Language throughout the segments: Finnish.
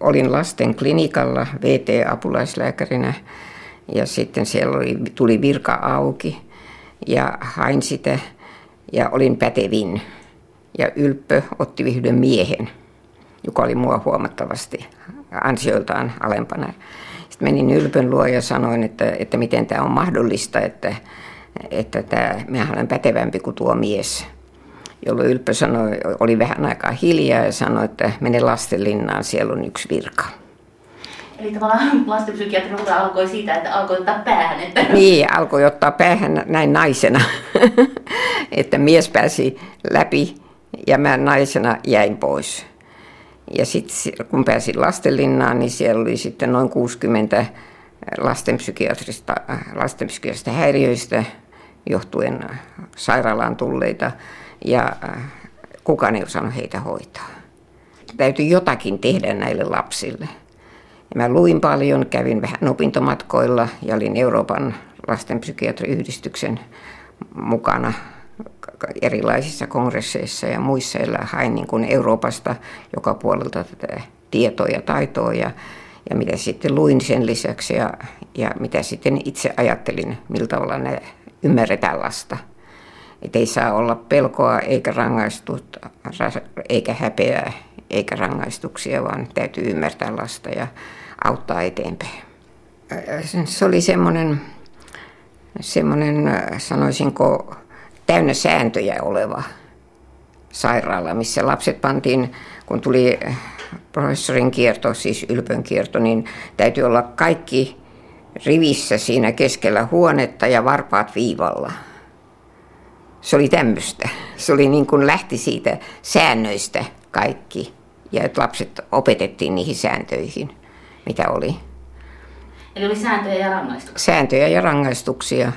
olin lasten klinikalla VT-apulaislääkärinä ja sitten siellä oli, tuli virka auki ja hain sitä ja olin pätevin. Ja Ylppö otti yhden miehen, joka oli mua huomattavasti ansioiltaan alempana. Sitten menin Ylpön luo ja sanoin, että, että miten tämä on mahdollista, että, että tämä, minä olen pätevämpi kuin tuo mies. Jolloin Ylppö sanoi, oli vähän aikaa hiljaa ja sanoi, että mene lastenlinnaan, siellä on yksi virka. Eli tavallaan lastenpsykiatrin ura alkoi siitä, että alkoi ottaa päähän. Että... Niin, alkoi ottaa päähän näin naisena, että mies pääsi läpi ja mä naisena jäin pois. Ja sitten kun pääsin lastenlinnaan, niin siellä oli sitten noin 60 lastenpsykiatrista, lastenpsykiatrista häiriöistä johtuen sairaalaan tulleita ja kukaan ei osannut heitä hoitaa. Täytyy jotakin tehdä näille lapsille. Ja mä luin paljon, kävin vähän opintomatkoilla ja olin Euroopan lastenpsykiatriyhdistyksen mukana erilaisissa kongresseissa ja muissa, ja hain niin kuin Euroopasta joka puolelta tätä tietoa ja taitoa ja, ja mitä sitten luin sen lisäksi ja, ja mitä sitten itse ajattelin, miltä tavalla ne ymmärretään lasta. Että ei saa olla pelkoa eikä rangaistusta, eikä häpeää eikä rangaistuksia, vaan täytyy ymmärtää lasta ja auttaa eteenpäin. Se oli semmoinen, semmoinen sanoisinko, täynnä sääntöjä oleva sairaala, missä lapset pantiin, kun tuli professorin kierto, siis ylpön kierto, niin täytyy olla kaikki rivissä siinä keskellä huonetta ja varpaat viivalla. Se oli tämmöistä. Se oli niin kuin lähti siitä säännöistä kaikki ja että lapset opetettiin niihin sääntöihin, mitä oli. Eli oli sääntöjä ja rangaistuksia? Sääntöjä ja rangaistuksia.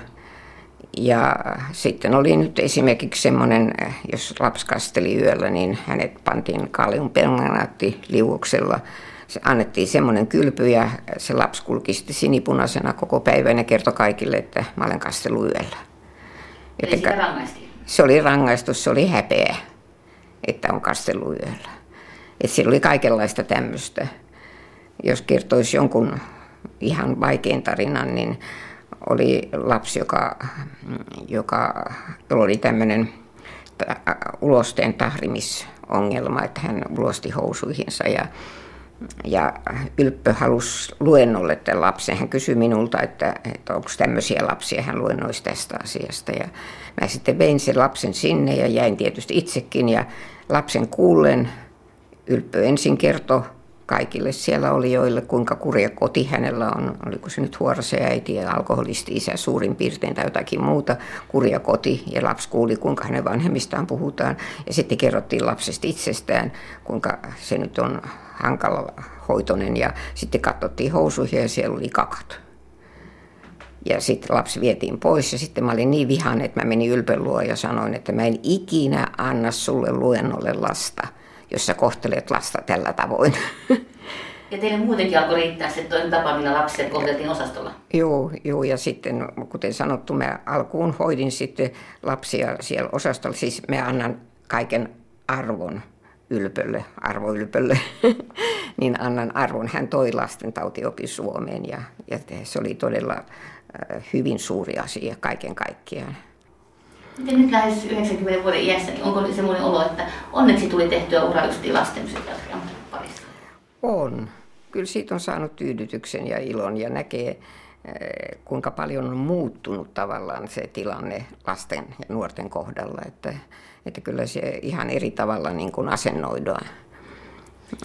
Ja sitten oli nyt esimerkiksi semmoinen, jos lapsi kasteli yöllä, niin hänet pantiin kaljun permanaatti liuoksella. Se annettiin semmoinen kylpy ja se lapsi kulki sitten sinipunaisena koko päivän ja kertoi kaikille, että mä olen kastellut yöllä. Eli sitä rangaistiin? Se oli rangaistus, se oli häpeä, että on kastellut yöllä. Että siellä oli kaikenlaista tämmöistä. Jos kertoisi jonkun ihan vaikean tarinan, niin oli lapsi, joka, joka oli tämmöinen ulosteen tahrimisongelma, että hän ulosti housuihinsa ja, ja Ylppö halusi luennolle tämän lapsen. Hän kysyi minulta, että, että onko tämmöisiä lapsia, hän luennoisi tästä asiasta. Ja mä sitten vein sen lapsen sinne ja jäin tietysti itsekin ja lapsen kuullen Ylppö ensin kertoi kaikille siellä olijoille, kuinka kurja koti hänellä on. Oliko se nyt huorase äiti ja alkoholisti isä suurin piirtein tai jotakin muuta. Kurja koti ja lapsi kuuli, kuinka hänen vanhemmistaan puhutaan. Ja sitten kerrottiin lapsesta itsestään, kuinka se nyt on hankala hoitonen. Ja sitten katsottiin housuja ja siellä oli kakat. Ja sitten lapsi vietiin pois ja sitten mä olin niin vihan, että mä menin ylpön luo ja sanoin, että mä en ikinä anna sulle luennolle lasta – jos sä kohtelet lasta tällä tavoin. Ja teille muutenkin alkoi riittää se toinen tapa, millä lapset kohdeltiin osastolla? Joo, joo, ja sitten kuten sanottu, mä alkuun hoidin sitten lapsia siellä osastolla. Siis mä annan kaiken arvon ylpölle, arvoylpölle, niin annan arvon. Hän toi lasten tautiopi Suomeen ja, ja se oli todella äh, hyvin suuri asia kaiken kaikkiaan. Miten nyt lähes 90 vuoden iässä, niin onko semmoinen olo, että onneksi tuli tehtyä ura just lastenpsykiatrian parissa? On. Kyllä siitä on saanut tyydytyksen ja ilon ja näkee, eh, kuinka paljon on muuttunut tavallaan se tilanne lasten ja nuorten kohdalla. Että, että kyllä se ihan eri tavalla niin kuin asennoidaan.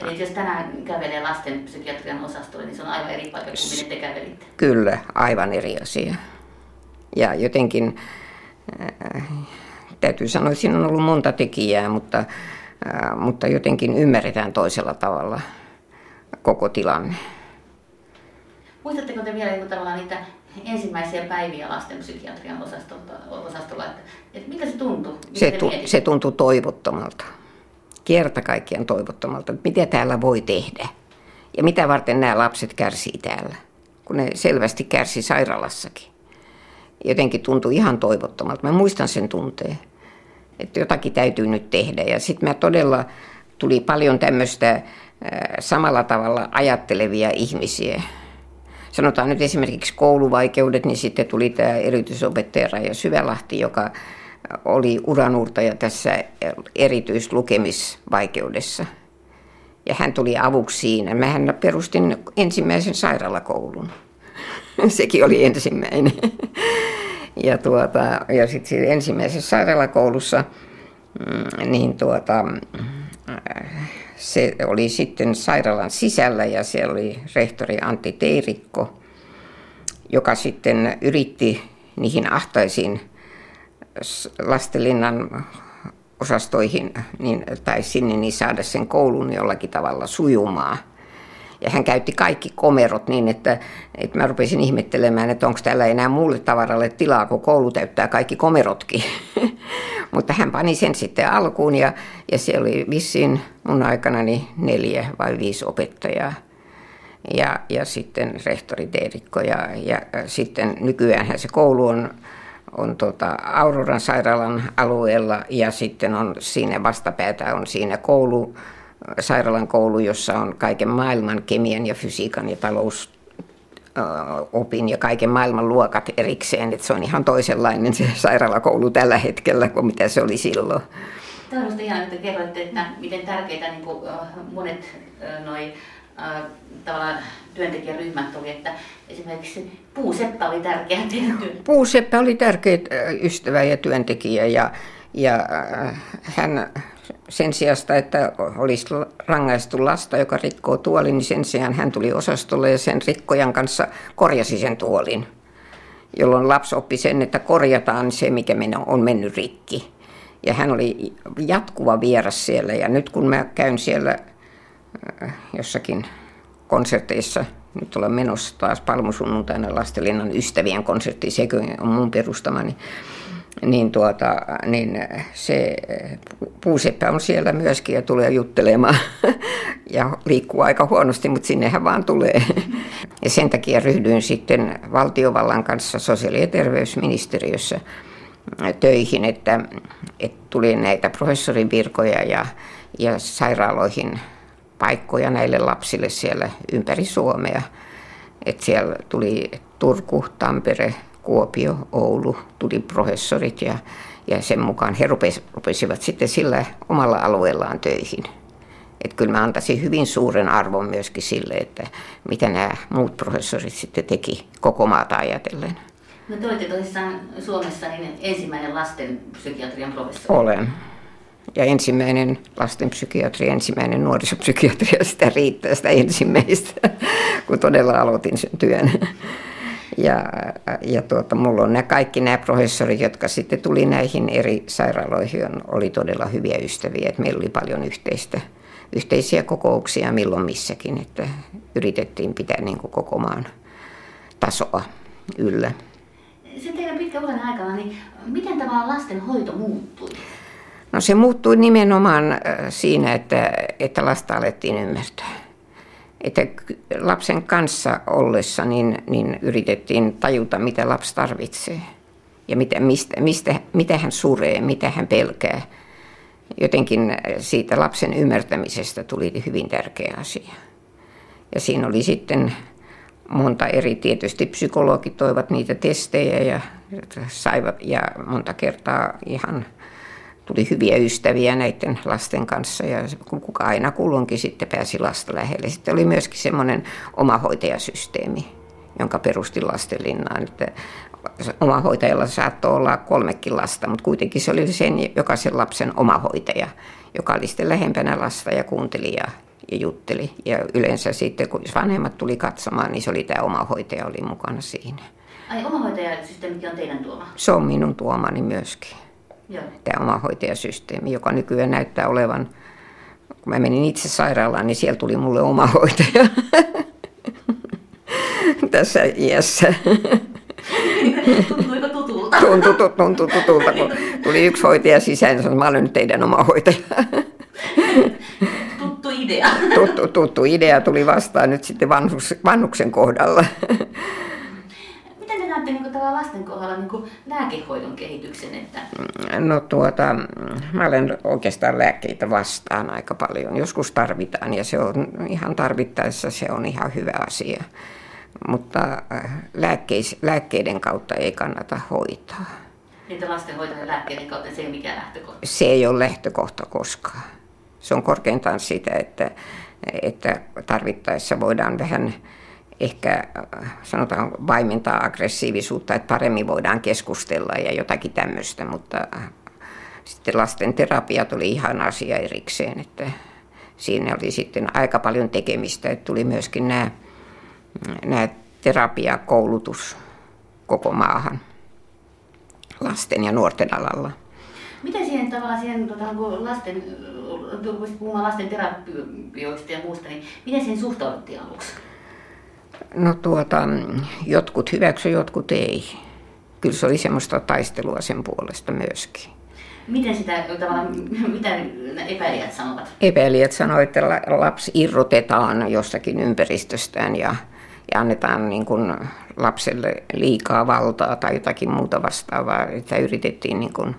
Eli jos tänään kävelee lasten psykiatrian osastolle, niin se on aivan eri paikka kuin minne te kävelitte? Kyllä, aivan eri asia. Ja jotenkin täytyy sanoa, että siinä on ollut monta tekijää, mutta, mutta jotenkin ymmärretään toisella tavalla koko tilanne. Muistatteko te vielä niin tavallaan niitä ensimmäisiä päiviä lastenpsykiatrian osastolla, että, että mitä se tuntui? se, tu, se tuntui toivottomalta. Kerta kaikkiaan toivottomalta, mitä täällä voi tehdä. Ja mitä varten nämä lapset kärsii täällä, kun ne selvästi kärsi sairaalassakin jotenkin tuntui ihan toivottomalta. Mä muistan sen tunteen, että jotakin täytyy nyt tehdä. Ja sitten mä todella tuli paljon tämmöistä samalla tavalla ajattelevia ihmisiä. Sanotaan nyt esimerkiksi kouluvaikeudet, niin sitten tuli tämä erityisopettaja Raija Syvälahti, joka oli uranuurtaja tässä erityislukemisvaikeudessa. Ja hän tuli avuksi siinä. Mähän perustin ensimmäisen sairaalakoulun. Sekin oli ensimmäinen. Ja, tuota, ja sitten ensimmäisessä sairaalakoulussa mm, niin tuota, se oli sitten sairaalan sisällä ja siellä oli rehtori Antti Teirikko, joka sitten yritti niihin ahtaisiin lastenlinnan osastoihin niin, tai sinne niin saada sen koulun jollakin tavalla sujumaan. Ja hän käytti kaikki komerot niin, että, että mä rupesin ihmettelemään, että onko täällä enää muulle tavaralle tilaa, kun koulu täyttää kaikki komerotkin. Mutta hän pani sen sitten alkuun ja, ja siellä oli vissiin mun aikanani neljä vai viisi opettajaa. Ja, ja sitten rehtori Teerikko ja, ja sitten nykyään se koulu on, on tota Auroran sairaalan alueella ja sitten on siinä vastapäätä on siinä koulu, sairaalan koulu, jossa on kaiken maailman kemian ja fysiikan ja talous opin ja kaiken maailman luokat erikseen, että se on ihan toisenlainen se sairaalakoulu tällä hetkellä kuin mitä se oli silloin. Tämä on ihan, että kerroitte, että miten tärkeitä niin kuin, monet noi, tavallaan työntekijäryhmät oli, että esimerkiksi puuseppä oli tärkeä Puuseppä oli tärkeä ystävä ja työntekijä ja, ja hän sen sijasta, että olisi rangaistu lasta, joka rikkoo tuolin, niin sen sijaan hän tuli osastolle ja sen rikkojan kanssa korjasi sen tuolin. Jolloin lapsi oppi sen, että korjataan se, mikä on mennyt rikki. Ja hän oli jatkuva vieras siellä ja nyt kun mä käyn siellä äh, jossakin konserteissa, nyt olen menossa taas palmusunnuntaina Lastenlinnan ystävien konsertti, se on mun perustamani, niin niin, tuota, niin se puuseppä on siellä myöskin ja tulee juttelemaan ja liikkuu aika huonosti, mutta sinnehän vaan tulee. Ja sen takia ryhdyin sitten valtiovallan kanssa sosiaali- ja terveysministeriössä töihin, että, että tuli näitä professorin virkoja ja, ja sairaaloihin paikkoja näille lapsille siellä ympäri Suomea. Että siellä tuli Turku, Tampere, Kuopio, Oulu, tuli professorit ja, ja sen mukaan he rupes, rupesivat sitten sillä omalla alueellaan töihin. Että kyllä mä antaisin hyvin suuren arvon myöskin sille, että mitä nämä muut professorit sitten teki koko maata ajatellen. No te olette tosissaan Suomessa niin ensimmäinen lastenpsykiatrian professori. Olen. Ja ensimmäinen lastenpsykiatri, ensimmäinen nuorisopsykiatria, sitä riittää sitä ensimmäistä, kun todella aloitin sen työn. Ja, ja tuota, mulla on nämä kaikki nämä professorit, jotka sitten tuli näihin eri sairaaloihin, oli todella hyviä ystäviä. Että meillä oli paljon yhteistä, yhteisiä kokouksia milloin missäkin, että yritettiin pitää niin kuin koko maan tasoa yllä. Se teidän pitkä uuden aikana, niin miten tavallaan lasten hoito muuttui? No se muuttui nimenomaan siinä, että, että lasta alettiin ymmärtää että lapsen kanssa ollessa niin, niin yritettiin tajuta, mitä lapsi tarvitsee ja mitä, mistä, mistä, mitä hän suree, mitä hän pelkää. Jotenkin siitä lapsen ymmärtämisestä tuli hyvin tärkeä asia. Ja siinä oli sitten monta eri, tietysti psykologit toivat niitä testejä ja saivat ja monta kertaa ihan tuli hyviä ystäviä näiden lasten kanssa ja kuka aina kulloinkin sitten pääsi lasta lähelle. Sitten oli myöskin semmoinen omahoitajasysteemi, jonka perusti lastenlinnaan, että omahoitajalla saattoi olla kolmekin lasta, mutta kuitenkin se oli sen jokaisen lapsen omahoitaja, joka oli sitten lähempänä lasta ja kuunteli ja, ja jutteli. Ja yleensä sitten, kun vanhemmat tuli katsomaan, niin se oli tämä omahoitaja oli mukana siinä. Ai omahoitajasysteemikin on teidän tuoma? Se on minun tuomani myöskin. Joo. tämä omahoitajasysteemi, joka nykyään näyttää olevan, kun mä menin itse sairaalaan, niin siellä tuli mulle omahoitaja tässä iässä. Tuntuiko tutulta? Tuntui, tuntui tutulta, kun tuli yksi hoitaja sisään ja sanoi, mä olen nyt teidän omahoitaja. Tuttu idea. Tuttu, tuttu idea tuli vastaan nyt sitten vanhus, vanhuksen kohdalla näette niin kuin, lasten kohdalla niin lääkehoidon kehityksen? Että... No tuota, mä olen oikeastaan lääkkeitä vastaan aika paljon. Joskus tarvitaan ja se on ihan tarvittaessa se on ihan hyvä asia. Mutta äh, lääkkeis, lääkkeiden kautta ei kannata hoitaa. Niitä lastenhoitoja lääkkeiden kautta se ei ole mikään lähtökohta? Se ei ole lähtökohta koskaan. Se on korkeintaan sitä, että, että tarvittaessa voidaan vähän ehkä sanotaan vaimentaa aggressiivisuutta, että paremmin voidaan keskustella ja jotakin tämmöistä, mutta sitten lasten terapia tuli ihan asia erikseen, että siinä oli sitten aika paljon tekemistä, että tuli myöskin nämä, nämä terapiakoulutus koko maahan lasten ja nuorten alalla. Miten siihen tavallaan siihen tuota, lasten, puhumaan lasten terapioista ja muusta, niin miten siihen suhtauduttiin aluksi? No tuota, jotkut hyväksy, jotkut ei. Kyllä se oli semmoista taistelua sen puolesta myöskin. Miten sitä tavallaan, mitä epäilijät sanovat? Epäilijät sanoivat, että lapsi irrotetaan jostakin ympäristöstään ja, ja annetaan niin kuin lapselle liikaa valtaa tai jotakin muuta vastaavaa. Että yritettiin niin kuin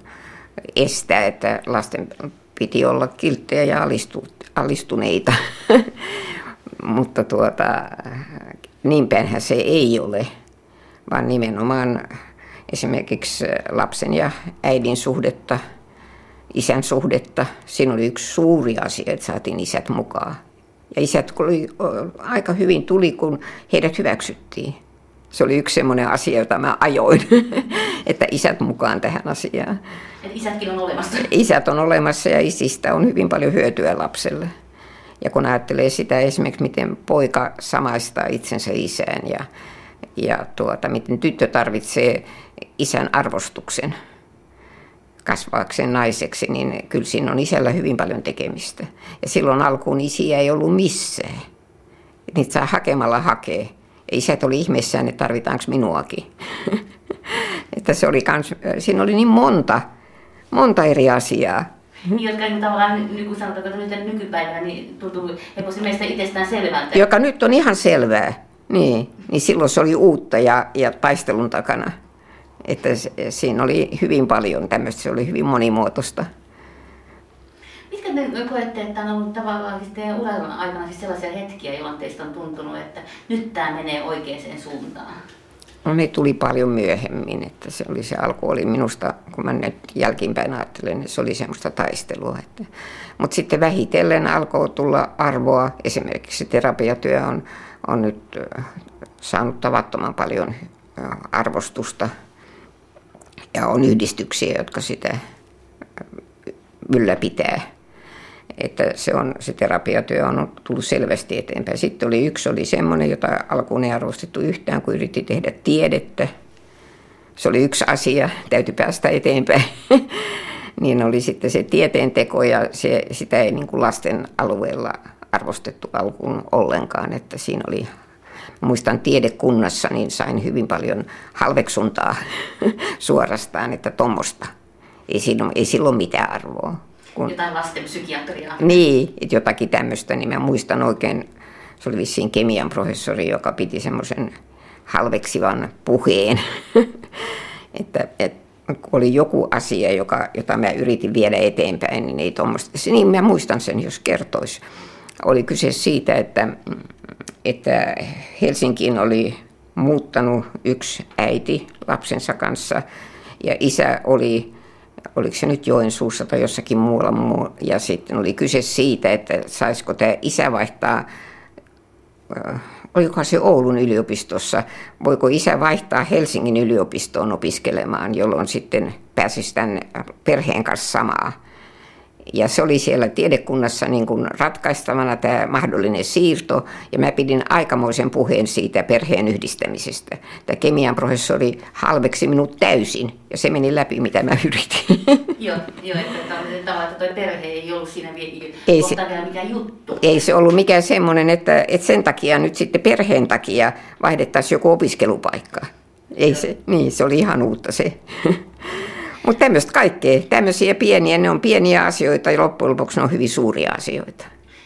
estää, että lasten piti olla kilttejä ja alistuneita. Mutta tuota, niin päinhän se ei ole, vaan nimenomaan esimerkiksi lapsen ja äidin suhdetta, isän suhdetta. Siinä oli yksi suuri asia, että saatiin isät mukaan. Ja isät oli, aika hyvin tuli, kun heidät hyväksyttiin. Se oli yksi semmoinen asia, jota mä ajoin, että isät mukaan tähän asiaan. Et isätkin on olemassa. Isät on olemassa ja isistä on hyvin paljon hyötyä lapselle. Ja kun ajattelee sitä esimerkiksi, miten poika samaistaa itsensä isään ja, ja tuota, miten tyttö tarvitsee isän arvostuksen kasvaakseen naiseksi, niin kyllä siinä on isällä hyvin paljon tekemistä. Ja silloin alkuun isiä ei ollut missään. Niitä saa hakemalla hakea. Ja isät oli ihmeessään, että tarvitaanko minuakin. että se oli kans, siinä oli niin monta, monta eri asiaa jotka niin tavallaan, niin kuin sanotaan, että nyt nykypäivänä niin tuntuu helposti meistä itsestään selvältä. Joka nyt on ihan selvää. Niin, niin silloin se oli uutta ja, ja taistelun takana. Että siinä oli hyvin paljon tämmöistä, se oli hyvin monimuotoista. Mitkä te koette, että on ollut tavallaan siis teidän uran aikana siis sellaisia hetkiä, jolloin teistä on tuntunut, että nyt tämä menee oikeaan suuntaan? No ne tuli paljon myöhemmin, että se oli se alku oli minusta, kun mä nyt jälkiinpäin ajattelen, niin se oli semmoista taistelua. Että, mutta sitten vähitellen alkoi tulla arvoa, esimerkiksi terapiatyö on, on nyt saanut tavattoman paljon arvostusta ja on yhdistyksiä, jotka sitä ylläpitää että se, on, se terapiatyö on tullut selvästi eteenpäin. Sitten oli yksi oli semmoinen, jota alkuun ei arvostettu yhtään, kun yritti tehdä tiedettä. Se oli yksi asia, täytyy päästä eteenpäin. niin oli sitten se tieteenteko ja se, sitä ei niin kuin lasten alueella arvostettu alkuun ollenkaan, että siinä oli muistan tiedekunnassa, niin sain hyvin paljon halveksuntaa suorastaan, että tuommoista. Ei, ei silloin mitään arvoa. Kun... Jotain lastenpsykiatriaa. Niin, että jotakin tämmöistä, niin mä muistan oikein, se oli vissiin kemian professori, joka piti semmoisen halveksivan puheen, että, että oli joku asia, joka, jota mä yritin viedä eteenpäin, niin ei tuommoista. Niin mä muistan sen, jos kertoisi. Oli kyse siitä, että, että Helsinkiin oli muuttanut yksi äiti lapsensa kanssa ja isä oli oliko se nyt Joensuussa tai jossakin muualla. Ja sitten oli kyse siitä, että saisiko tämä isä vaihtaa, äh, oliko se Oulun yliopistossa, voiko isä vaihtaa Helsingin yliopistoon opiskelemaan, jolloin sitten pääsisi tämän perheen kanssa samaa. Ja se oli siellä tiedekunnassa niin kuin ratkaistavana tämä mahdollinen siirto, ja mä pidin aikamoisen puheen siitä perheen yhdistämisestä. Tämä kemian professori halveksi minut täysin, ja se meni läpi, mitä mä yritin. Joo, jo, että tavallaan toi perhe ei ollut siinä ei se, vielä mikään juttu. Ei se ollut mikään semmoinen, että, että sen takia nyt sitten perheen takia vaihdettaisiin joku opiskelupaikka. Ei se, niin, se oli ihan uutta se. Mutta tämmöistä kaikkea, tämmöisiä pieniä, ne on pieniä asioita ja loppujen lopuksi ne on hyvin suuria asioita.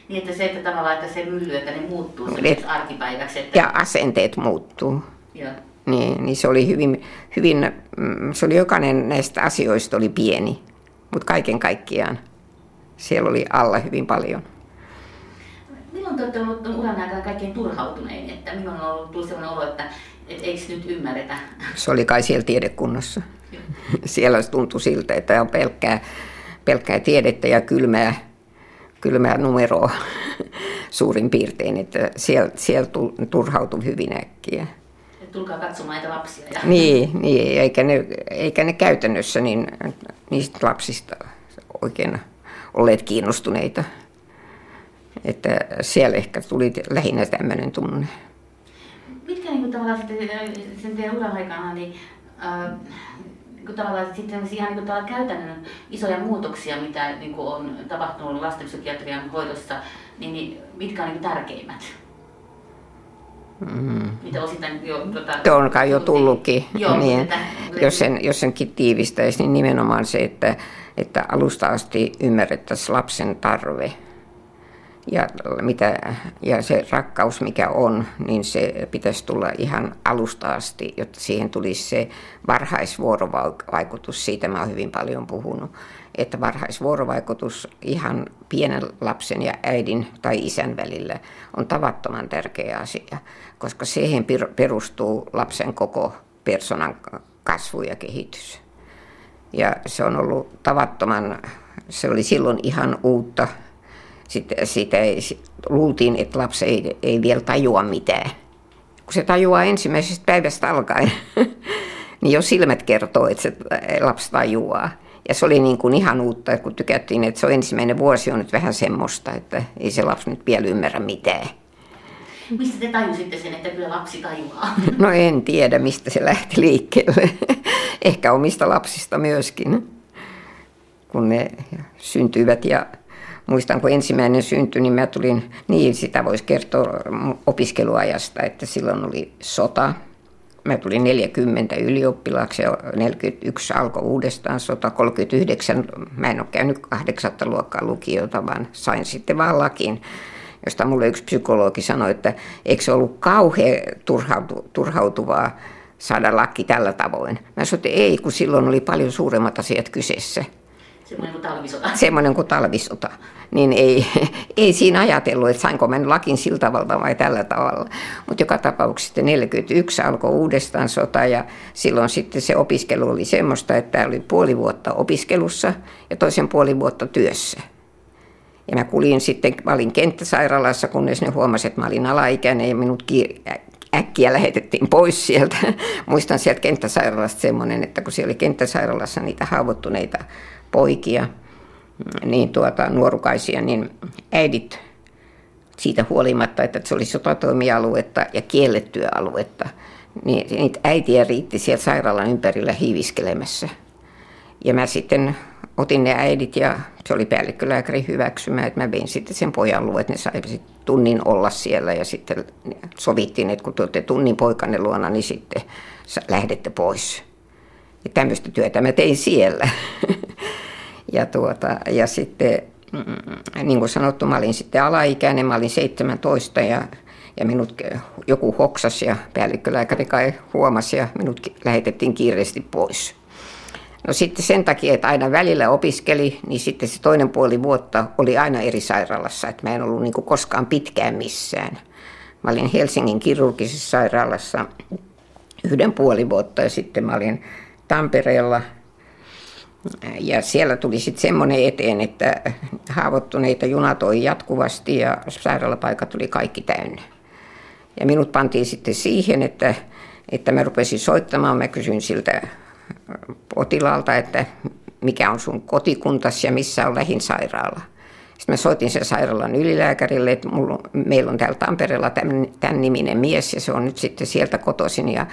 Niin, että se, että tavallaan, että se mylly, että ne muuttuu Et, arkipäiväksi. Että... Ja asenteet muuttuu. Joo. Niin, niin se oli hyvin, hyvin, mm, se oli jokainen näistä asioista oli pieni, mutta kaiken kaikkiaan siellä oli alla hyvin paljon. Milloin te olette ollut uran aikana kaikkein turhautunein, että milloin on ollut tullut sellainen olo, että, että eikö nyt ymmärretä? Se oli kai siellä tiedekunnossa. Siellä tuntui siltä, että on pelkkää, pelkkää tiedettä ja kylmää, kylmää numeroa suurin piirtein, että siellä, siellä turhautui hyvin äkkiä. tulkaa katsomaan näitä lapsia. Ja... Niin, niin eikä, ne, eikä ne käytännössä niin, niistä lapsista oikein olleet kiinnostuneita. Että siellä ehkä tuli lähinnä tämmöinen tunne. Mitkä niin kuin, tavallaan sitten sen teidän uran aikana, niin äh, niin tavallaan sitten ihan niin kuin, käytännön isoja muutoksia, mitä niin kuin on tapahtunut lastenpsykiatrian hoidossa, niin, niin mitkä on niin tärkeimmät? Mm. Mitä osittain jo... Tuota, on kai jo tullutkin. Joo, niin, tätä, jos, sen, jos senkin tiivistäisi, niin nimenomaan se, että, että alusta asti ymmärrettäisiin lapsen tarve ja, mitä, ja se rakkaus, mikä on, niin se pitäisi tulla ihan alusta asti, jotta siihen tulisi se varhaisvuorovaikutus. Siitä mä oon hyvin paljon puhunut, että varhaisvuorovaikutus ihan pienen lapsen ja äidin tai isän välillä on tavattoman tärkeä asia, koska siihen perustuu lapsen koko persoonan kasvu ja kehitys. Ja se on ollut tavattoman, se oli silloin ihan uutta sitten sitä ei, luultiin, että lapsi ei, ei vielä tajua mitään. Kun se tajuaa ensimmäisestä päivästä alkaen, niin jo silmät kertoo, että se lapsi tajuaa. Ja se oli niin kuin ihan uutta, kun tykättiin, että se on ensimmäinen vuosi on nyt vähän semmoista, että ei se lapsi nyt vielä ymmärrä mitään. Mistä te tajusitte sen, että kyllä lapsi tajuaa? No en tiedä, mistä se lähti liikkeelle. Ehkä omista lapsista myöskin, kun ne syntyivät ja muistan, kun ensimmäinen syntyi, niin mä tulin, niin sitä voisi kertoa opiskeluajasta, että silloin oli sota. Mä tulin 40 ylioppilaaksi ja 41 alkoi uudestaan sota, 39, mä en ole käynyt kahdeksatta luokkaa lukiota, vaan sain sitten vaan lakin josta mulle yksi psykologi sanoi, että eikö se ollut kauhean turhautu, turhautuvaa saada lakki tällä tavoin. Mä sanoin, että ei, kun silloin oli paljon suuremmat asiat kyseessä. Semmoinen kuin talvisota. Semmoinen kuin talvisota. Niin ei, ei siinä ajatellut, että sainko mä lakin sillä tavalla vai tällä tavalla. Mutta joka tapauksessa 41 alkoi uudestaan sota ja silloin sitten se opiskelu oli semmoista, että oli puoli vuotta opiskelussa ja toisen puoli vuotta työssä. Ja mä kulin sitten, mä olin kenttäsairaalassa, kunnes ne huomasivat, että mä olin alaikäinen ja minut äkkiä lähetettiin pois sieltä. Muistan sieltä kenttäsairaalasta semmoinen, että kun siellä oli kenttäsairaalassa niitä haavoittuneita poikia, niin tuota, nuorukaisia, niin äidit siitä huolimatta, että se oli sotatoimialuetta ja kiellettyä aluetta, niin niitä äitiä riitti siellä sairaalan ympärillä hiiviskelemässä. Ja mä sitten otin ne äidit ja se oli päällikkölääkäri hyväksymä, että mä vein sitten sen pojan luo, että ne sai tunnin olla siellä ja sitten sovittiin, että kun tuotte tunnin poikanne luona, niin sitten lähdette pois. Ja tämmöistä työtä mä tein siellä. ja, tuota, ja sitten, mm, niin kuin sanottu, mä olin sitten alaikäinen, mä olin 17 ja, ja minut joku hoksas ja päällikkölääkäri kai huomasi ja minut lähetettiin kiireesti pois. No sitten sen takia, että aina välillä opiskeli, niin sitten se toinen puoli vuotta oli aina eri sairaalassa, että mä en ollut niin koskaan pitkään missään. Mä olin Helsingin kirurgisessa sairaalassa yhden puoli vuotta ja sitten mä olin Tampereella. Ja siellä tuli sitten semmoinen eteen, että haavoittuneita junatoi jatkuvasti ja sairaalapaikat tuli kaikki täynnä. Ja minut pantiin sitten siihen, että, että mä rupesin soittamaan. Mä kysyin siltä potilaalta, että mikä on sun kotikuntasi ja missä on lähin sairaala. Sitten mä soitin sen sairaalan ylilääkärille, että mulla, meillä on täällä Tampereella tämän, tämän niminen mies ja se on nyt sitten sieltä kotoisin ja,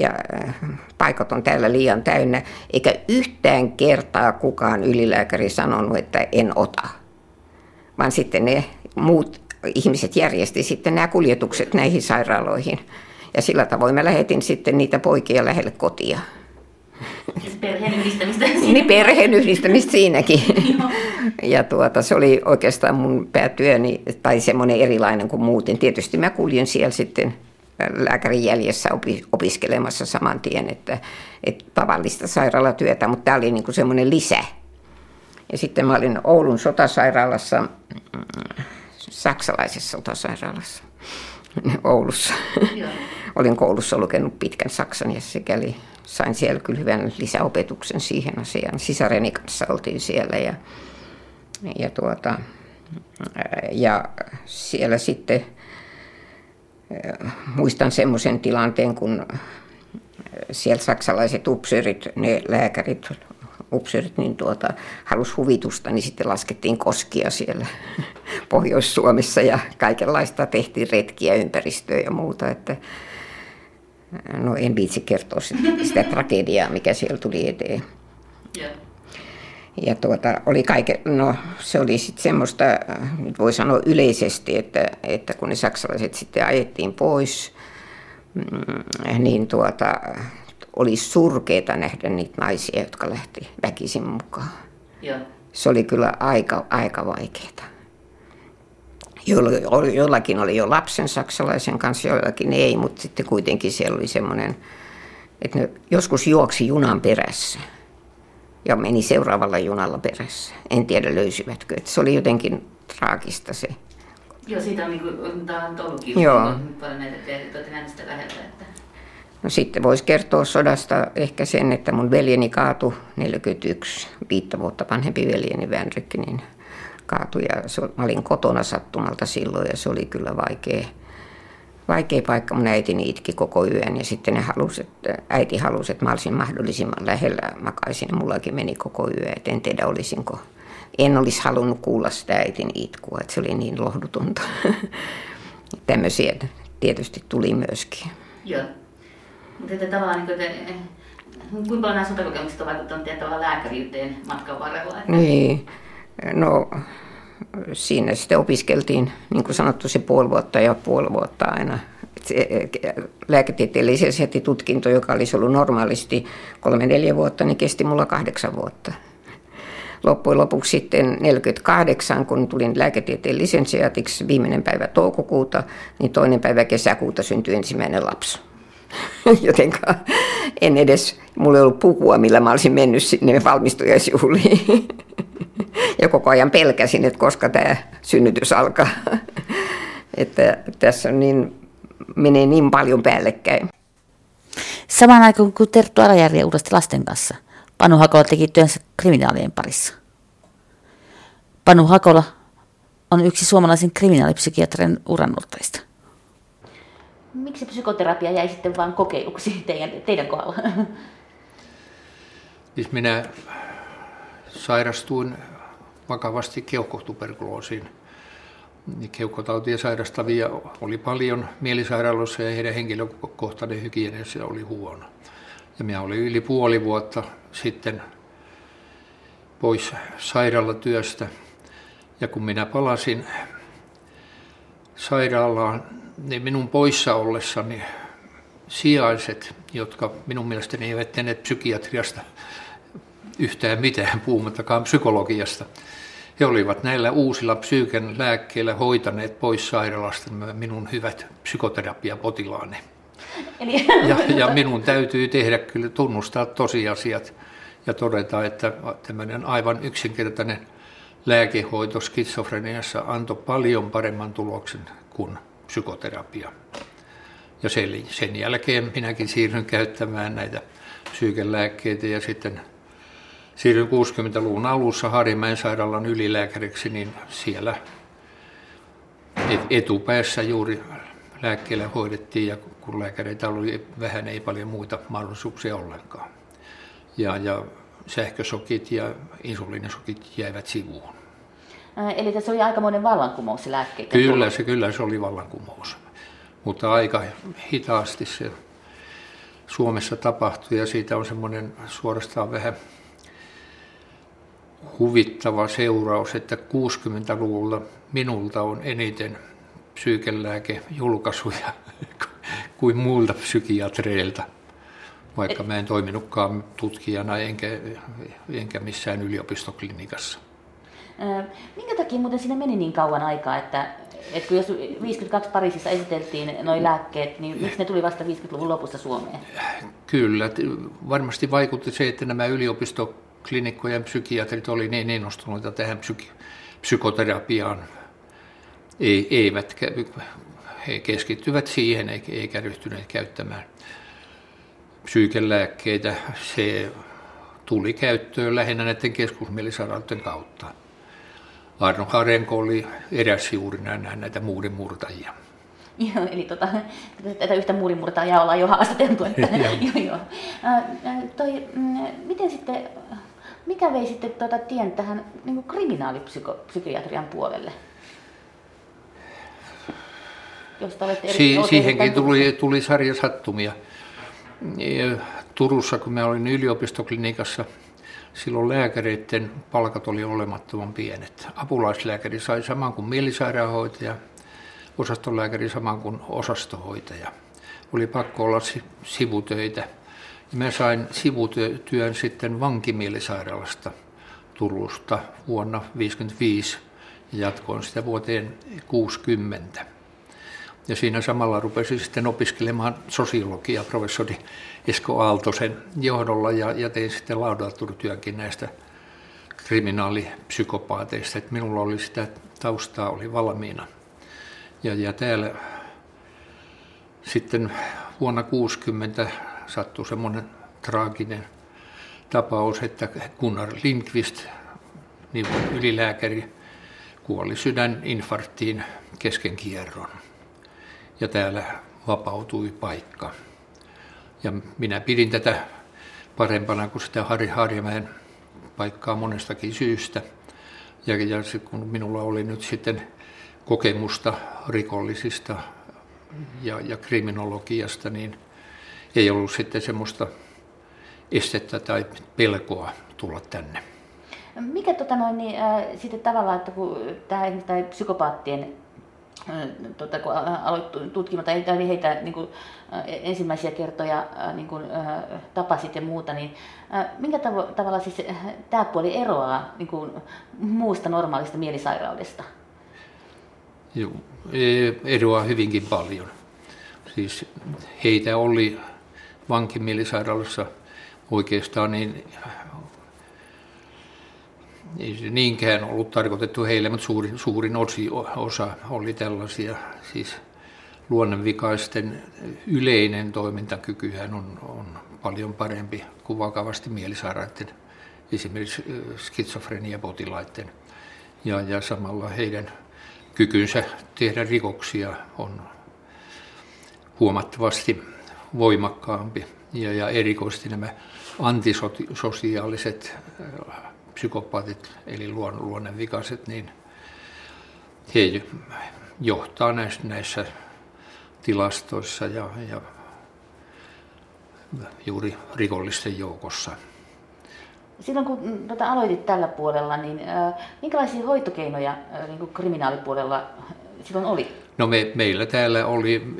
ja äh, paikat on täällä liian täynnä. Eikä yhtään kertaa kukaan ylilääkäri sanonut, että en ota. Vaan sitten ne muut ihmiset järjesti sitten nämä kuljetukset näihin sairaaloihin. Ja sillä tavoin mä lähetin sitten niitä poikia lähelle kotia. Siis perheen yhdistämistä Niin perheen yhdistämistä siinäkin. ja tuota, se oli oikeastaan mun päätyöni, tai semmoinen erilainen kuin muuten. Tietysti mä kuljin siellä sitten lääkärin jäljessä opiskelemassa saman tien, että, että tavallista sairaalatyötä, mutta tämä oli niin semmoinen lisä. Ja sitten mä olin Oulun sotasairaalassa, mm, saksalaisessa sotasairaalassa Oulussa. olin koulussa lukenut pitkän saksan ja sikäli sain siellä kyllä hyvän lisäopetuksen siihen asiaan. Sisareni kanssa oltiin siellä ja, ja, tuota, ja siellä sitten muistan semmoisen tilanteen, kun siellä saksalaiset upseerit, ne lääkärit, upseerit, niin tuota, halusi huvitusta, niin sitten laskettiin koskia siellä Pohjois-Suomessa ja kaikenlaista tehtiin retkiä ympäristöä ja muuta, että no en viitsi kertoa sitä tragediaa, mikä siellä tuli eteen. Yeah. Ja tuota, oli kaike, no, se oli sitten semmoista, nyt voi sanoa yleisesti, että, että kun ne saksalaiset sitten ajettiin pois, mm, niin tuota, oli surkeita nähdä niitä naisia, jotka lähti väkisin mukaan. Yeah. Se oli kyllä aika, aika vaikeaa. Jollakin oli jo lapsen saksalaisen kanssa, jollakin ei, mutta sitten kuitenkin siellä oli semmoinen, että ne joskus juoksi junan perässä ja meni seuraavalla junalla perässä. En tiedä löysivätkö, että se oli jotenkin traagista se. Joo, siitä on, niin kuin, tämä on ollutkin Joo. paljon näitä sitä läheltä. Että... No sitten voisi kertoa sodasta ehkä sen, että mun veljeni kaatui 41, viittä vuotta vanhempi veljeni Vänrikki, niin kaatui ja se, mä olin kotona sattumalta silloin ja se oli kyllä vaikea, vaikea paikka. Mun äitini itki koko yön ja sitten ne halusi, että, äiti halusi, että mä olisin mahdollisimman lähellä makaisin ja mullakin meni koko yö. Et en tiedä olisinko, en olisi halunnut kuulla sitä äitin itkua, että se oli niin lohdutonta. Tämmöisiä tietysti tuli myöskin. Joo. Mutta että tavallaan, niin te, kuinka paljon nämä sotakokemukset vaikuttanut tavallaan lääkäriyteen matkan varrella? Että... Niin, no siinä sitten opiskeltiin, niin kuin sanottu, se puoli vuotta ja puoli vuotta aina. Lääketieteellisen tutkinto, joka olisi ollut normaalisti kolme-neljä vuotta, niin kesti mulla kahdeksan vuotta. Loppujen lopuksi sitten 48, kun tulin lääketieteen lisensiaatiksi viimeinen päivä toukokuuta, niin toinen päivä kesäkuuta syntyi ensimmäinen lapsi. Jotenka en edes, mulla ei ollut pukua, millä mä olisin mennyt sinne valmistujaisjuhliin. Ja koko ajan pelkäsin, että koska tämä synnytys alkaa. Että tässä on niin, menee niin paljon päällekkäin. Samaan aikaan kuin Terttu Arajärvi uudesti lasten kanssa, Panu Hakola teki työnsä kriminaalien parissa. Panu Hakola on yksi suomalaisen kriminaalipsykiatrin uranurtajista miksi psykoterapia jäi sitten vain kokeiluksi teidän, teidän kohdalla? Siis minä sairastuin vakavasti keuhkotuberkuloosiin. Keuhkotautien sairastavia oli paljon mielisairaaloissa ja heidän henkilökohtainen hygieniassa oli huono. Ja minä olin yli puoli vuotta sitten pois sairaalatyöstä. Ja kun minä palasin sairaalaan, niin minun poissa ollessani sijaiset, jotka minun mielestäni eivät tehneet psykiatriasta yhtään mitään, puhumattakaan psykologiasta, he olivat näillä uusilla psyyken lääkkeillä hoitaneet pois sairaalasta minun hyvät psykoterapiapotilaani. Eli... Ja, ja minun täytyy tehdä kyllä tunnustaa tosiasiat ja todeta, että tämmöinen aivan yksinkertainen lääkehoito skitsofreniassa antoi paljon paremman tuloksen kuin psykoterapia. Ja sen, sen jälkeen minäkin siirryn käyttämään näitä psyykelääkkeitä ja sitten siirryin 60-luvun alussa Harjamäen sairaalan ylilääkäriksi, niin siellä etupäässä juuri lääkkeellä hoidettiin ja kun lääkäreitä oli vähän, ei paljon muita mahdollisuuksia ollenkaan. Ja, ja sähkösokit ja insuliinisokit jäivät sivuun. Eli tässä oli aikamoinen vallankumous se lääkkeiden Kyllä se, kyllä se oli vallankumous. Mutta aika hitaasti se Suomessa tapahtui ja siitä on semmoinen suorastaan vähän huvittava seuraus, että 60-luvulla minulta on eniten psyykelääkejulkaisuja kuin muilta psykiatreilta, vaikka mä en toiminutkaan tutkijana enkä, enkä missään yliopistoklinikassa. Minkä takia muuten sinne meni niin kauan aikaa, että, Et kun jos 52 Pariisissa esiteltiin noin lääkkeet, niin miksi ne tuli vasta 50-luvun lopussa Suomeen? Kyllä, varmasti vaikutti se, että nämä yliopistoklinikkojen psykiatrit oli niin innostuneita tähän psyki- psykoterapiaan, ei, eivät, he keskittyvät siihen eikä ryhtyneet käyttämään psyykelääkkeitä. Se tuli käyttöön lähinnä näiden keskusmielisairaaloiden kautta. Arno Harenko oli eräs juuri näitä muurin murtajia. Joo, eli tota, tätä yhtä muurimurtajaa ollaan jo haastateltu. Että, joo, joo. toi, mm, miten sitten, mikä vei sitten tuota tien tähän niin kriminaalipsykiatrian puolelle? Josta olette si- siihenkin tuli, tuli sarja sattumia. Turussa, kun mä olin yliopistoklinikassa, silloin lääkäreiden palkat oli olemattoman pienet. Apulaislääkäri sai saman kuin mielisairaanhoitaja, osastolääkäri saman kuin osastohoitaja. Oli pakko olla sivutöitä. Mä sain sivutyön sitten vankimielisairaalasta Turusta vuonna 1955 ja jatkoin sitä vuoteen 60. Ja siinä samalla rupesin sitten opiskelemaan sosiologiaa professori Esko Aaltosen johdolla ja, ja tein sitten laudaturtyökin näistä kriminaalipsykopaateista. Että minulla oli sitä taustaa oli valmiina. Ja, ja täällä sitten vuonna 60 sattui semmoinen traaginen tapaus, että Gunnar Lindqvist, niin ylilääkäri, kuoli sydäninfarktiin kesken kierron ja täällä vapautui paikka. Ja minä pidin tätä parempana kuin sitä Harri Harjamäen paikkaa monestakin syystä. Ja, ja kun minulla oli nyt sitten kokemusta rikollisista ja, ja kriminologiasta, niin ei ollut sitten semmoista estettä tai pelkoa tulla tänne. Mikä tota noin, niin, äh, sitten tavallaan, että kun tämä, tämä psykopaattien tota, kun aloit tutkimaan tai heitä niin kuin, ensimmäisiä kertoja niin kuin, tapasit ja muuta, niin minkä tavo- tavalla siis tämä puoli eroaa niin kuin, muusta normaalista mielisairaudesta? Joo, e, eroaa hyvinkin paljon. Siis heitä oli vankimielisairaalassa oikeastaan niin ei se niinkään ollut tarkoitettu heille, mutta suurin, suurin osi, osa oli tällaisia, siis luonnonvikaisten yleinen toimintakykyhän on, on paljon parempi kuin vakavasti mielisairaiden, esimerkiksi skitsofreniapotilaiden. Ja, ja samalla heidän kykynsä tehdä rikoksia on huomattavasti voimakkaampi. Ja, ja erikoisesti nämä antisosiaaliset psykopaatit eli luonnonvikaiset, niin he johtaa näissä, näissä tilastoissa ja, ja juuri rikollisten joukossa. Silloin kun tota, aloitit tällä puolella, niin äh, minkälaisia hoitokeinoja äh, niin kuin kriminaalipuolella silloin oli? No me, meillä täällä oli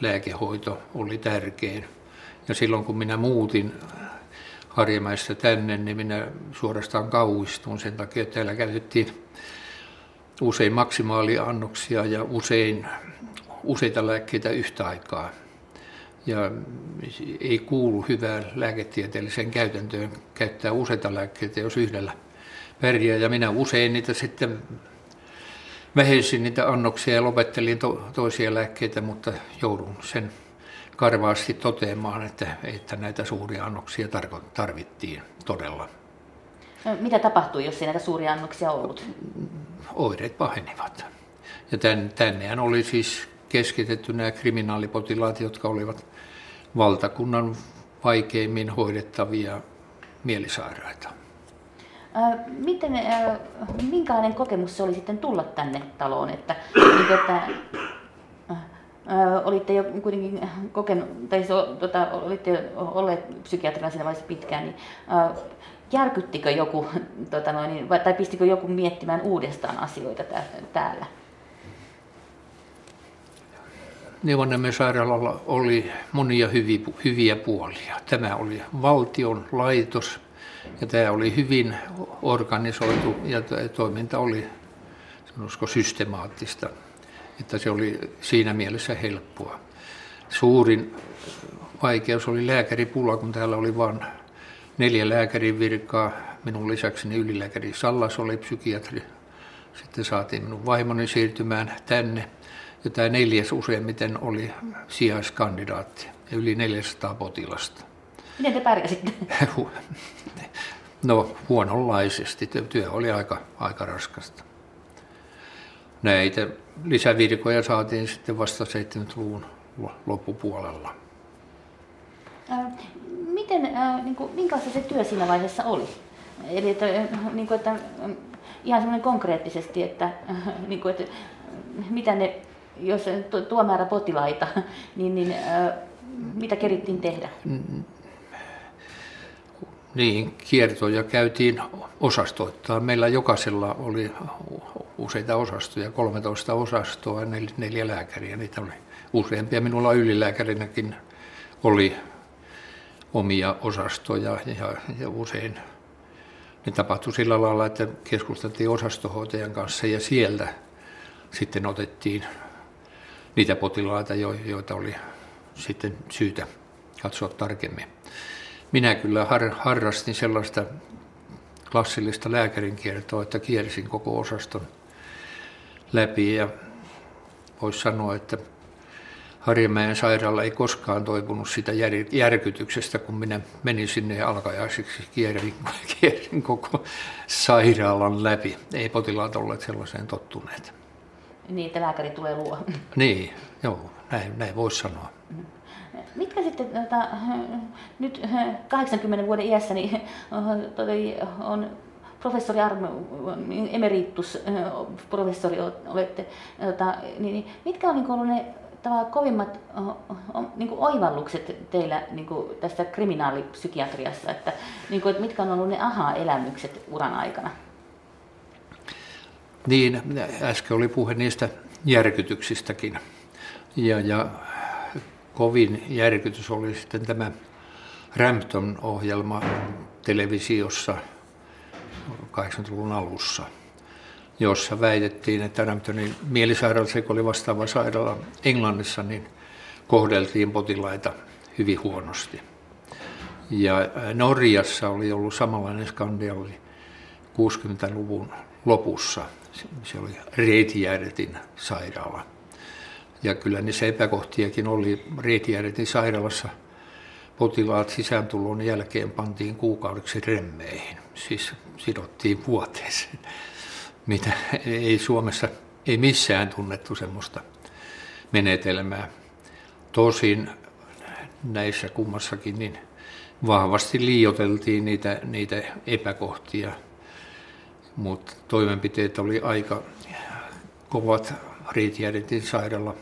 lääkehoito oli tärkein. Ja silloin kun minä muutin Harjamäestä tänne, niin minä suorastaan kauistun sen takia, että täällä käytettiin usein maksimaaliannoksia ja usein useita lääkkeitä yhtä aikaa. Ja ei kuulu hyvään lääketieteelliseen käytäntöön käyttää useita lääkkeitä, jos yhdellä pärjää. Ja minä usein niitä sitten vähensin niitä annoksia ja lopettelin to- toisia lääkkeitä, mutta joudun sen karvaasti toteamaan, että, että näitä suuria annoksia tarvittiin todella. No, mitä tapahtui, jos ei näitä suuria annoksia ollut? Oireet pahenivat. Ja tän, tännehän oli siis keskitetty nämä kriminaalipotilaat, jotka olivat valtakunnan vaikeimmin hoidettavia mielisairaita. Miten, minkälainen kokemus se oli sitten tulla tänne taloon? Että, niin että olitte jo kuitenkin kokenut, tai so, tota, olitte olleet psykiatrina siinä vaiheessa pitkään, niin järkyttikö joku, tota noin, niin, tai pistikö joku miettimään uudestaan asioita täällä? Neuvonnemmen sairaalalla oli monia hyviä puolia. Tämä oli valtion laitos ja tämä oli hyvin organisoitu ja toiminta oli sanoisiko, systemaattista. että se oli siinä mielessä helppoa. Suurin vaikeus oli lääkäripula, kun täällä oli vain neljä lääkärin virkaa. Minun lisäkseni ylilääkäri Sallas oli psykiatri. Sitten saatiin minun vaimoni siirtymään tänne. Ja tämä neljäs useimmiten oli sijaiskandidaatti ja yli 400 potilasta. Miten te pärjäsitte? No huononlaisesti. Työ oli aika, aika raskasta. Näitä lisävirkoja saatiin sitten vasta 70-luvun loppupuolella. Miten, niin kuin, minkälaista se työ siinä vaiheessa oli? Eli että, niin kuin, että ihan semmoinen konkreettisesti, että, niin kuin, että mitä ne, jos tuo määrä potilaita, niin, niin mitä kerittiin tehdä? Niin, kiertoja käytiin osastoittaa. Meillä jokaisella oli useita osastoja, 13 osastoa, neljä, neljä lääkäriä. Niitä oli useampia. Minulla ylilääkärinäkin oli omia osastoja ja, ja usein ne tapahtui sillä lailla, että keskusteltiin osastohoitajan kanssa ja sieltä sitten otettiin niitä potilaita, joita oli sitten syytä katsoa tarkemmin. Minä kyllä har, harrastin sellaista klassillista lääkärinkiertoa, että kiersin koko osaston läpi ja voisi sanoa, että Harjamäen sairaala ei koskaan toipunut sitä järkytyksestä, kun minä menin sinne alkajaisiksi, kierrin, kierrin koko sairaalan läpi. Ei potilaat olleet sellaiseen tottuneet. Niin, että lääkäri tulee luo. Niin, joo, näin, näin voisi sanoa. Mitkä sitten, tota, nyt 80 vuoden iässä niin, on professori Arno, emeritus professori olette, tota, niin, mitkä on niin ne tavallaan kovimmat niin kuin oivallukset teillä niin kuin tästä kriminaalipsykiatriassa, että, niin kuin, että mitkä on ollut ne aha-elämykset uran aikana? Niin, äsken oli puhe niistä järkytyksistäkin. Ja, ja kovin järkytys oli sitten tämä Rampton-ohjelma televisiossa 80-luvun alussa – jossa väitettiin, että Ramptonin mielisairaalassa, joka oli vastaava sairaala Englannissa, niin kohdeltiin potilaita hyvin huonosti. Ja Norjassa oli ollut samanlainen skandaali 60-luvun lopussa. Se oli Reitijärjetin sairaala. Ja kyllä niissä epäkohtiakin oli Reitijärjetin sairaalassa. Potilaat sisääntulon jälkeen pantiin kuukaudeksi remmeihin, siis sidottiin vuoteeseen mitä ei Suomessa, ei missään tunnettu semmoista menetelmää. Tosin näissä kummassakin niin vahvasti liioteltiin niitä, niitä epäkohtia, mutta toimenpiteet oli aika kovat Riitijärjentin sairaala.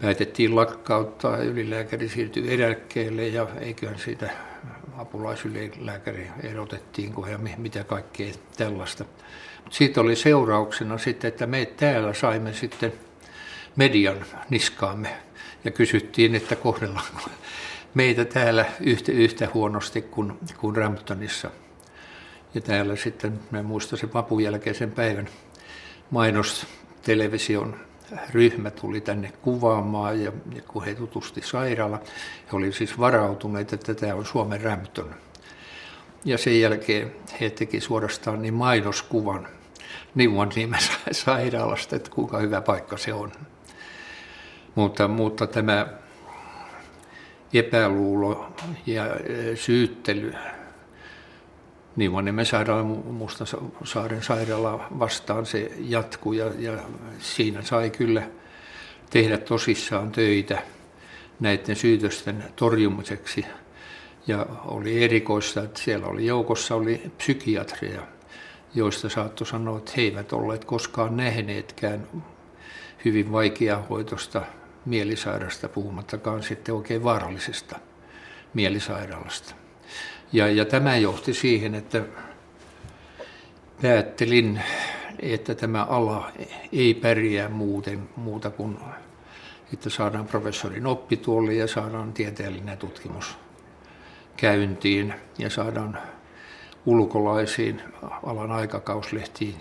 Päätettiin lakkauttaa ja ylilääkäri siirtyi eläkkeelle ja eiköhän siitä apulaisylilääkäri erotettiin ja mitä kaikkea tällaista siitä oli seurauksena sitten, että me täällä saimme sitten median niskaamme ja kysyttiin, että kohdellaanko meitä täällä yhtä, yhtä huonosti kuin, kuin Ramptonissa. Ja täällä sitten, mä muistan sen vapun jälkeisen päivän, mainos television ryhmä tuli tänne kuvaamaan ja, ja kun he tutusti sairaala, he olivat siis varautuneet, että tämä on Suomen Rampton. Ja sen jälkeen he teki suorastaan niin mainoskuvan Niuan niemen sairaalasta, että kuinka hyvä paikka se on. Mutta, mutta tämä epäluulo ja syyttely Niuaniemen sairaala, Mustasaaren sairaala vastaan se jatkuu ja, ja siinä sai kyllä tehdä tosissaan töitä näiden syytösten torjumiseksi. Ja oli erikoista, että siellä oli joukossa oli psykiatria, joista saattoi sanoa, että he eivät olleet koskaan nähneetkään hyvin vaikeahoitosta mielisairasta, puhumattakaan sitten oikein vaarallisesta mielisairaalasta. Ja, ja tämä johti siihen, että päättelin, että tämä ala ei pärjää muuten muuta kuin, että saadaan professorin oppituoli ja saadaan tieteellinen tutkimus käyntiin ja saadaan ulkolaisiin alan aikakauslehtiin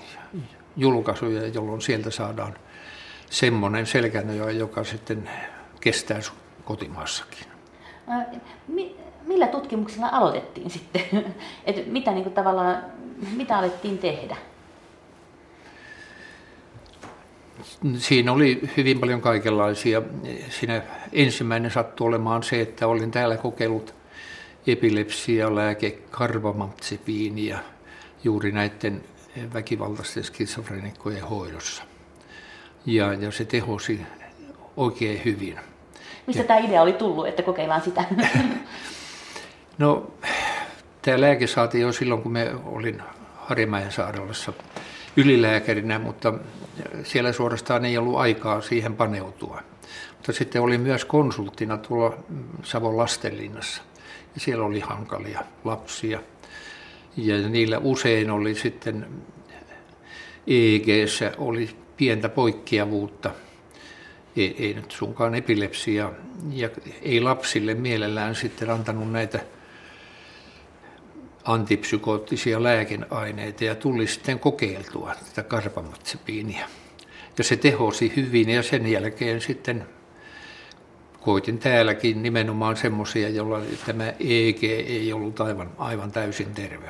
julkaisuja, jolloin sieltä saadaan semmoinen selkänoja, joka sitten kestää kotimaassakin. Millä tutkimuksilla aloitettiin sitten? Et mitä, niin kuin, tavallaan, mitä alettiin tehdä? Siinä oli hyvin paljon kaikenlaisia. Siinä ensimmäinen sattui olemaan se, että olin täällä kokeillut epilepsia, lääke, karbamazepiniä juuri näiden väkivaltaisten skitsofrenikkojen hoidossa. Ja, ja se tehosi oikein hyvin. Mistä tämä idea oli tullut, että kokeillaan sitä? No, tämä lääke saatiin jo silloin, kun me olin Harjamäen sairaalassa ylilääkärinä, mutta siellä suorastaan ei ollut aikaa siihen paneutua. Mutta sitten oli myös konsulttina tuolla Savon lastenlinnassa. Ja siellä oli hankalia lapsia. Ja niillä usein oli sitten eeg oli pientä poikkeavuutta. Ei, ei nyt sunkaan epilepsia. Ja ei lapsille mielellään sitten antanut näitä antipsykoottisia lääkeaineita ja tuli sitten kokeiltua tätä karpamatsepiiniä. Ja se tehosi hyvin ja sen jälkeen sitten koitin täälläkin nimenomaan semmoisia, joilla tämä EG ei ollut aivan, aivan täysin terve.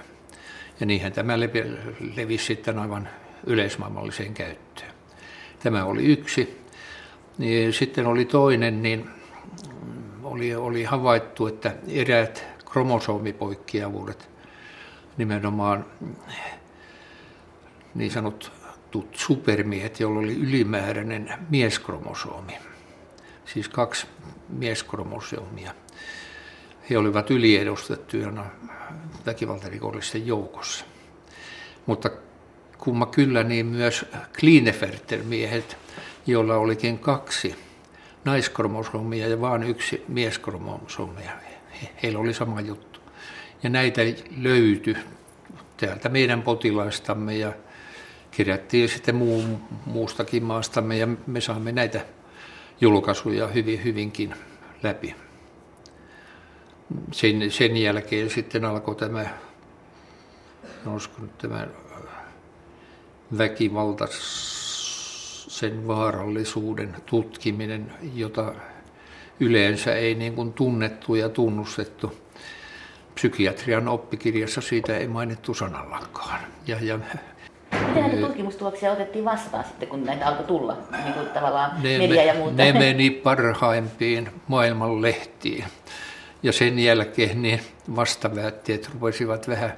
Ja niinhän tämä levisi sitten aivan yleismaailmalliseen käyttöön. Tämä oli yksi. Sitten oli toinen, niin oli, oli havaittu, että eräät kromosomipoikkeavuudet nimenomaan niin sanotut supermiehet, joilla oli ylimääräinen mieskromosomi, siis kaksi mieskromosomia. He olivat yliedustettuina väkivaltarikollisten joukossa. Mutta kumma kyllä niin myös Klineferter-miehet, joilla olikin kaksi naiskromosomia ja vain yksi mieskromosomia. Heillä oli sama juttu. Ja näitä löytyi täältä meidän potilaistamme ja kirjattiin sitten muu, muustakin maastamme ja me saamme näitä julkaisuja hyvin, hyvinkin läpi. Sen, sen jälkeen sitten alkoi tämä, nyt tämä väkivalta, sen vaarallisuuden tutkiminen, jota yleensä ei niin kuin tunnettu ja tunnustettu psykiatrian oppikirjassa siitä ei mainittu sanallakaan. Ja, ja, Miten näitä tutkimustuloksia otettiin vastaan sitten, kun näitä alkoi tulla, niin kuin tavallaan ne, media ja muuta? Ne meni parhaimpiin maailman lehtiin. Ja sen jälkeen niin vastaväitteet rupesivat vähän,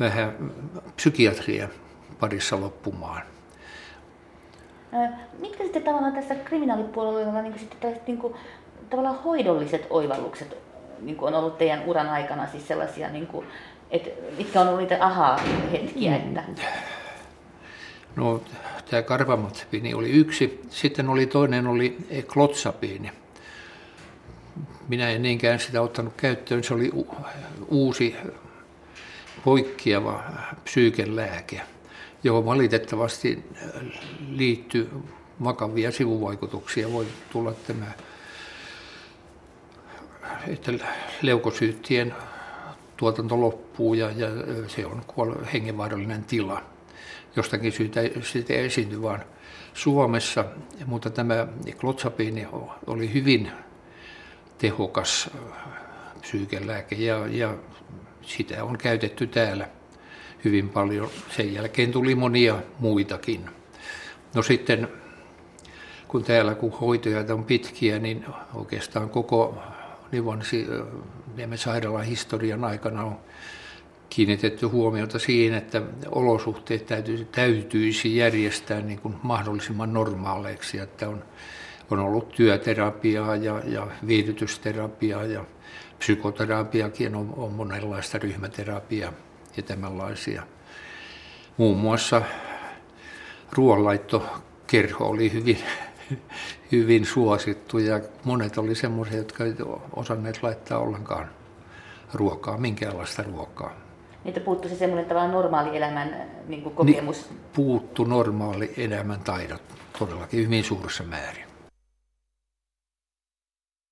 vähän psykiatria parissa loppumaan. Mitkä sitten tavallaan tässä kriminaalipuolella niin sitten niin kuin, tavallaan hoidolliset oivallukset niin kuin on ollut teidän uran aikana siis sellaisia, niin kuin, että mitkä on ollut niitä aha-hetkiä? Mm. Että... No, tämä karvamatsipiini oli yksi. Sitten oli toinen oli klotsapiini. Minä en niinkään sitä ottanut käyttöön. Se oli uusi poikkeava psyykelääke, johon valitettavasti liittyy vakavia sivuvaikutuksia. Voi tulla tämä että leukosyyttien tuotanto loppuu ja, ja se on hengenvaarallinen tila. Jostakin syytä sitä ei esiinty vaan Suomessa, mutta tämä klotsapiini oli hyvin tehokas psyykelääke ja, ja sitä on käytetty täällä hyvin paljon. Sen jälkeen tuli monia muitakin. No sitten kun täällä kun hoitojat on pitkiä, niin oikeastaan koko Niemen sairaalan historian aikana on kiinnitetty huomiota siihen, että olosuhteet täytyisi, täytyisi järjestää niin kuin mahdollisimman normaaleiksi, että on, on ollut työterapiaa ja, ja viihdytysterapiaa ja psykoterapiakin on, on monenlaista ryhmäterapiaa ja tämänlaisia. Muun muassa ruoanlaittokerho oli hyvin hyvin suosittu ja monet oli semmoisia, jotka ei osanneet laittaa ollenkaan ruokaa, minkäänlaista ruokaa. Niitä puuttu se semmoinen tavallaan normaali elämän niin kuin kokemus? Niin, puuttu normaali elämän taidot todellakin hyvin suuressa määrin.